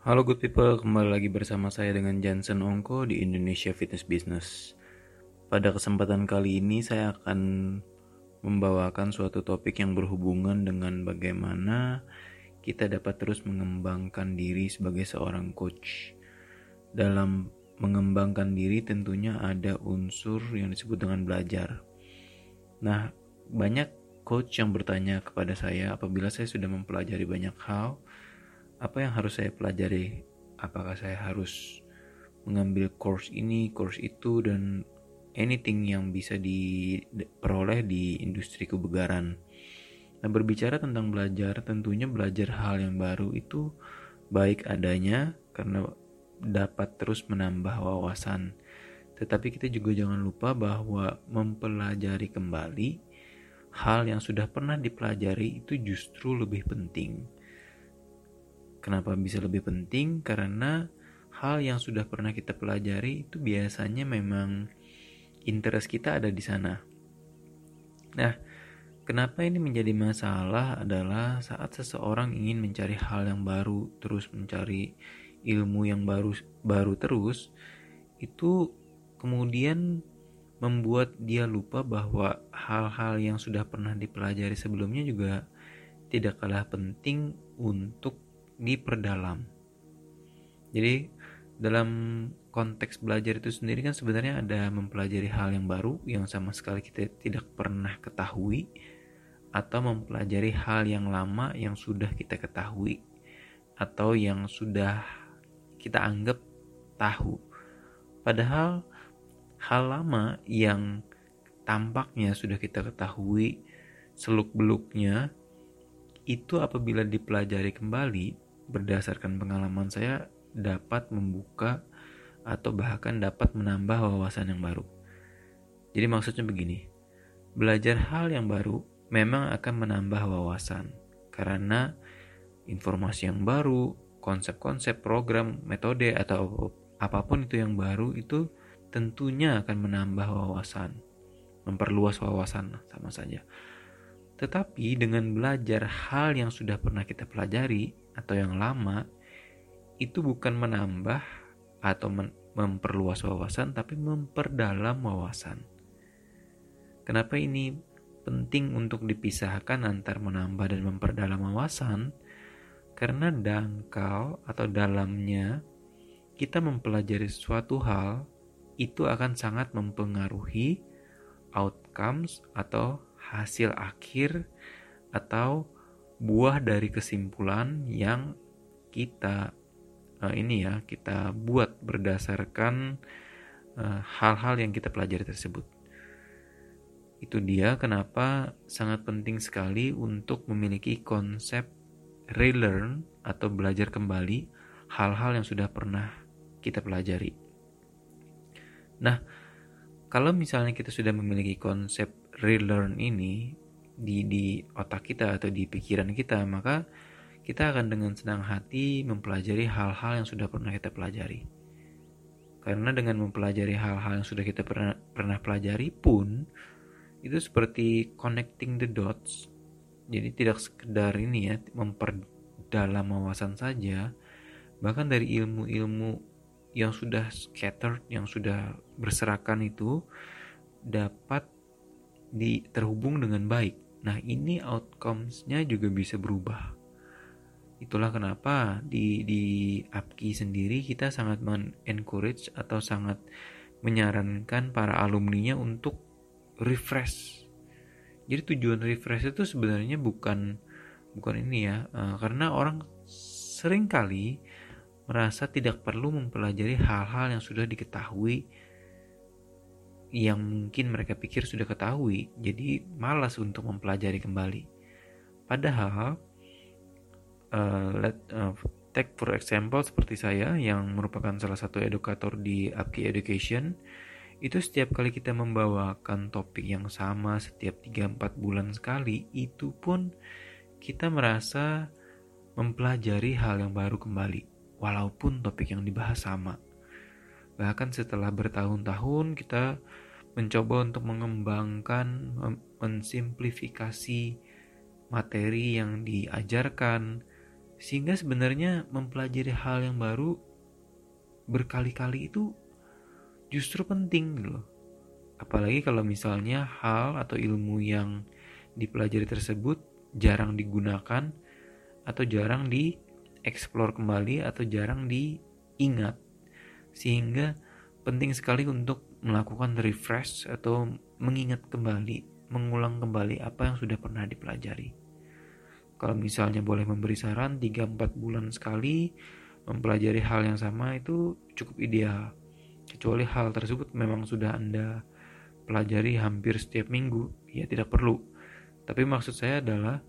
Halo good people, kembali lagi bersama saya dengan Jansen Ongko di Indonesia Fitness Business. Pada kesempatan kali ini saya akan membawakan suatu topik yang berhubungan dengan bagaimana kita dapat terus mengembangkan diri sebagai seorang coach. Dalam mengembangkan diri tentunya ada unsur yang disebut dengan belajar. Nah, banyak coach yang bertanya kepada saya apabila saya sudah mempelajari banyak hal, apa yang harus saya pelajari? Apakah saya harus mengambil course ini, course itu, dan anything yang bisa diperoleh di industri kebugaran. Nah, berbicara tentang belajar, tentunya belajar hal yang baru itu baik adanya karena dapat terus menambah wawasan. Tetapi kita juga jangan lupa bahwa mempelajari kembali hal yang sudah pernah dipelajari itu justru lebih penting Kenapa bisa lebih penting? Karena hal yang sudah pernah kita pelajari itu biasanya memang interest kita ada di sana. Nah, kenapa ini menjadi masalah adalah saat seseorang ingin mencari hal yang baru, terus mencari ilmu yang baru baru terus, itu kemudian membuat dia lupa bahwa hal-hal yang sudah pernah dipelajari sebelumnya juga tidak kalah penting untuk diperdalam. Jadi dalam konteks belajar itu sendiri kan sebenarnya ada mempelajari hal yang baru yang sama sekali kita tidak pernah ketahui atau mempelajari hal yang lama yang sudah kita ketahui atau yang sudah kita anggap tahu. Padahal hal lama yang tampaknya sudah kita ketahui seluk-beluknya itu apabila dipelajari kembali berdasarkan pengalaman saya dapat membuka atau bahkan dapat menambah wawasan yang baru. Jadi maksudnya begini, belajar hal yang baru memang akan menambah wawasan karena informasi yang baru, konsep-konsep program, metode atau apa pun itu yang baru itu tentunya akan menambah wawasan, memperluas wawasan sama saja. Tetapi dengan belajar hal yang sudah pernah kita pelajari atau yang lama, itu bukan menambah atau memperluas wawasan, tapi memperdalam wawasan. Kenapa ini penting untuk dipisahkan antar menambah dan memperdalam wawasan? Karena dangkal atau dalamnya kita mempelajari suatu hal itu akan sangat mempengaruhi outcomes atau hasil akhir atau buah dari kesimpulan yang kita uh, ini ya kita buat berdasarkan eh, hal-hal uh, yang kita pelajari tersebut. Itu dia kenapa sangat penting sekali untuk memiliki konsep relearn atau belajar kembali hal-hal yang sudah pernah kita pelajari. Nah, kalau misalnya kita sudah memiliki konsep relearn ini di di otak kita atau di pikiran kita, maka kita akan dengan senang hati mempelajari hal-hal yang sudah pernah kita pelajari. Karena dengan mempelajari hal-hal yang sudah kita pernah pernah pelajari pun itu seperti connecting the dots. Jadi tidak sekedar ini ya memperdalam wawasan saja, bahkan dari ilmu-ilmu yang sudah scattered, yang sudah berserakan itu dapat di terhubung dengan baik. Nah ini outcomes-nya juga bisa berubah. Itulah kenapa di di APKI sendiri kita sangat men-encourage atau sangat menyarankan para alumninya untuk refresh. Jadi tujuan refresh itu sebenarnya bukan bukan ini ya, uh, karena orang sering kali merasa tidak perlu mempelajari hal-hal yang sudah diketahui yang mungkin mereka pikir sudah ketahui, jadi malas untuk mempelajari kembali. Padahal, uh, let uh, take for example seperti saya yang merupakan salah satu edukator di Apki Education, itu setiap kali kita membawakan topik yang sama setiap 3-4 bulan sekali, itu pun kita merasa mempelajari hal yang baru kembali, walaupun topik yang dibahas sama. Bahkan setelah bertahun-tahun kita mencoba untuk mengembangkan, mensimplifikasi materi yang diajarkan Sehingga sebenarnya mempelajari hal yang baru berkali-kali itu justru penting gitu loh. Apalagi kalau misalnya hal atau ilmu yang dipelajari tersebut jarang digunakan atau jarang dieksplor kembali atau jarang diingat. Sehingga penting sekali untuk melakukan refresh atau mengingat kembali, mengulang kembali apa yang sudah pernah dipelajari. Kalau misalnya boleh memberi saran 3-4 bulan sekali mempelajari hal yang sama itu cukup ideal. Kecuali hal tersebut memang sudah Anda pelajari hampir setiap minggu, ya tidak perlu. Tapi maksud saya adalah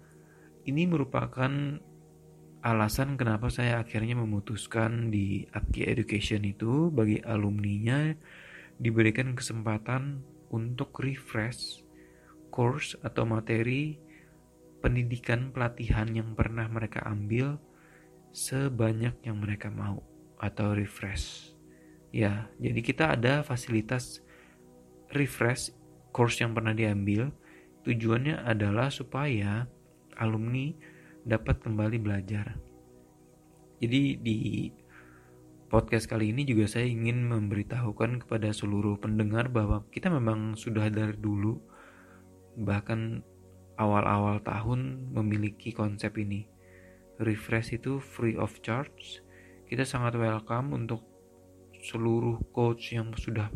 ini merupakan alasan kenapa saya akhirnya memutuskan di Apki Education itu bagi alumninya diberikan kesempatan untuk refresh course atau materi pendidikan pelatihan yang pernah mereka ambil sebanyak yang mereka mau atau refresh. Ya, jadi kita ada fasilitas refresh course yang pernah diambil. Tujuannya adalah supaya alumni dapat kembali belajar. Jadi di podcast kali ini juga saya ingin memberitahukan kepada seluruh pendengar bahwa kita memang sudah dari dulu bahkan awal-awal tahun memiliki konsep ini. Refresh itu free of charge. Kita sangat welcome untuk seluruh coach yang sudah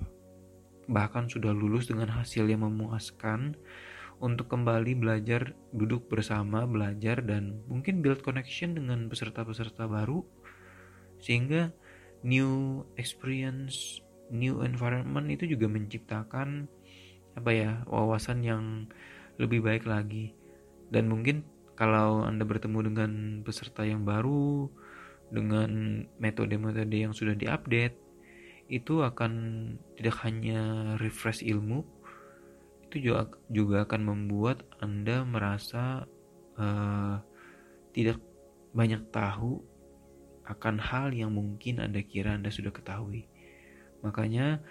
bahkan sudah lulus dengan hasil yang memuaskan untuk kembali belajar duduk bersama belajar dan mungkin build connection dengan peserta-peserta baru. Sehingga new experience new environment itu juga menciptakan apa ya wawasan yang lebih baik lagi. Dan mungkin kalau Anda bertemu dengan peserta yang baru dengan metode-metode yang sudah diupdate itu akan tidak hanya refresh ilmu itu juga juga akan membuat Anda merasa uh, tidak banyak tahu akan hal yang mungkin Anda kira Anda sudah ketahui. Makanya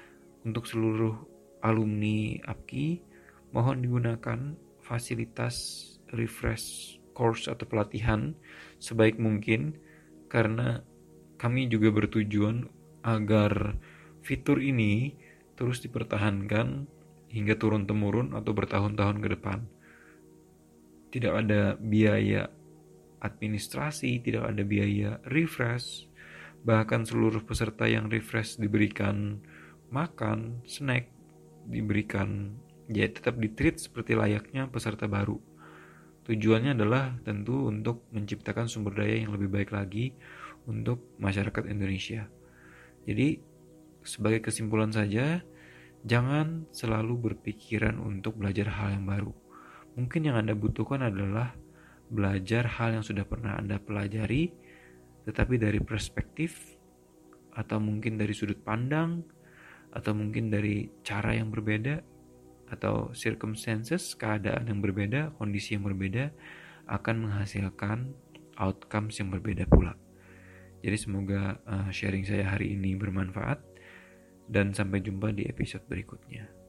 untuk seluruh alumni APKI mohon digunakan fasilitas refresh course atau pelatihan sebaik mungkin karena kami juga bertujuan agar fitur ini terus dipertahankan hingga turun temurun atau bertahun-tahun ke depan. Tidak ada biaya administrasi, tidak ada biaya refresh, bahkan seluruh peserta yang refresh diberikan makan, snack, diberikan ya tetap ditreat seperti layaknya peserta baru. Tujuannya adalah tentu untuk menciptakan sumber daya yang lebih baik lagi untuk masyarakat Indonesia. Jadi sebagai kesimpulan saja, jangan selalu berpikiran untuk belajar hal yang baru. Mungkin yang Anda butuhkan adalah belajar hal yang sudah pernah Anda pelajari, tetapi dari perspektif atau mungkin dari sudut pandang atau mungkin dari cara yang berbeda atau circumstances, keadaan yang berbeda, kondisi yang berbeda akan menghasilkan outcomes yang berbeda pula. Jadi semoga uh, sharing saya hari ini bermanfaat dan sampai jumpa di episode berikutnya.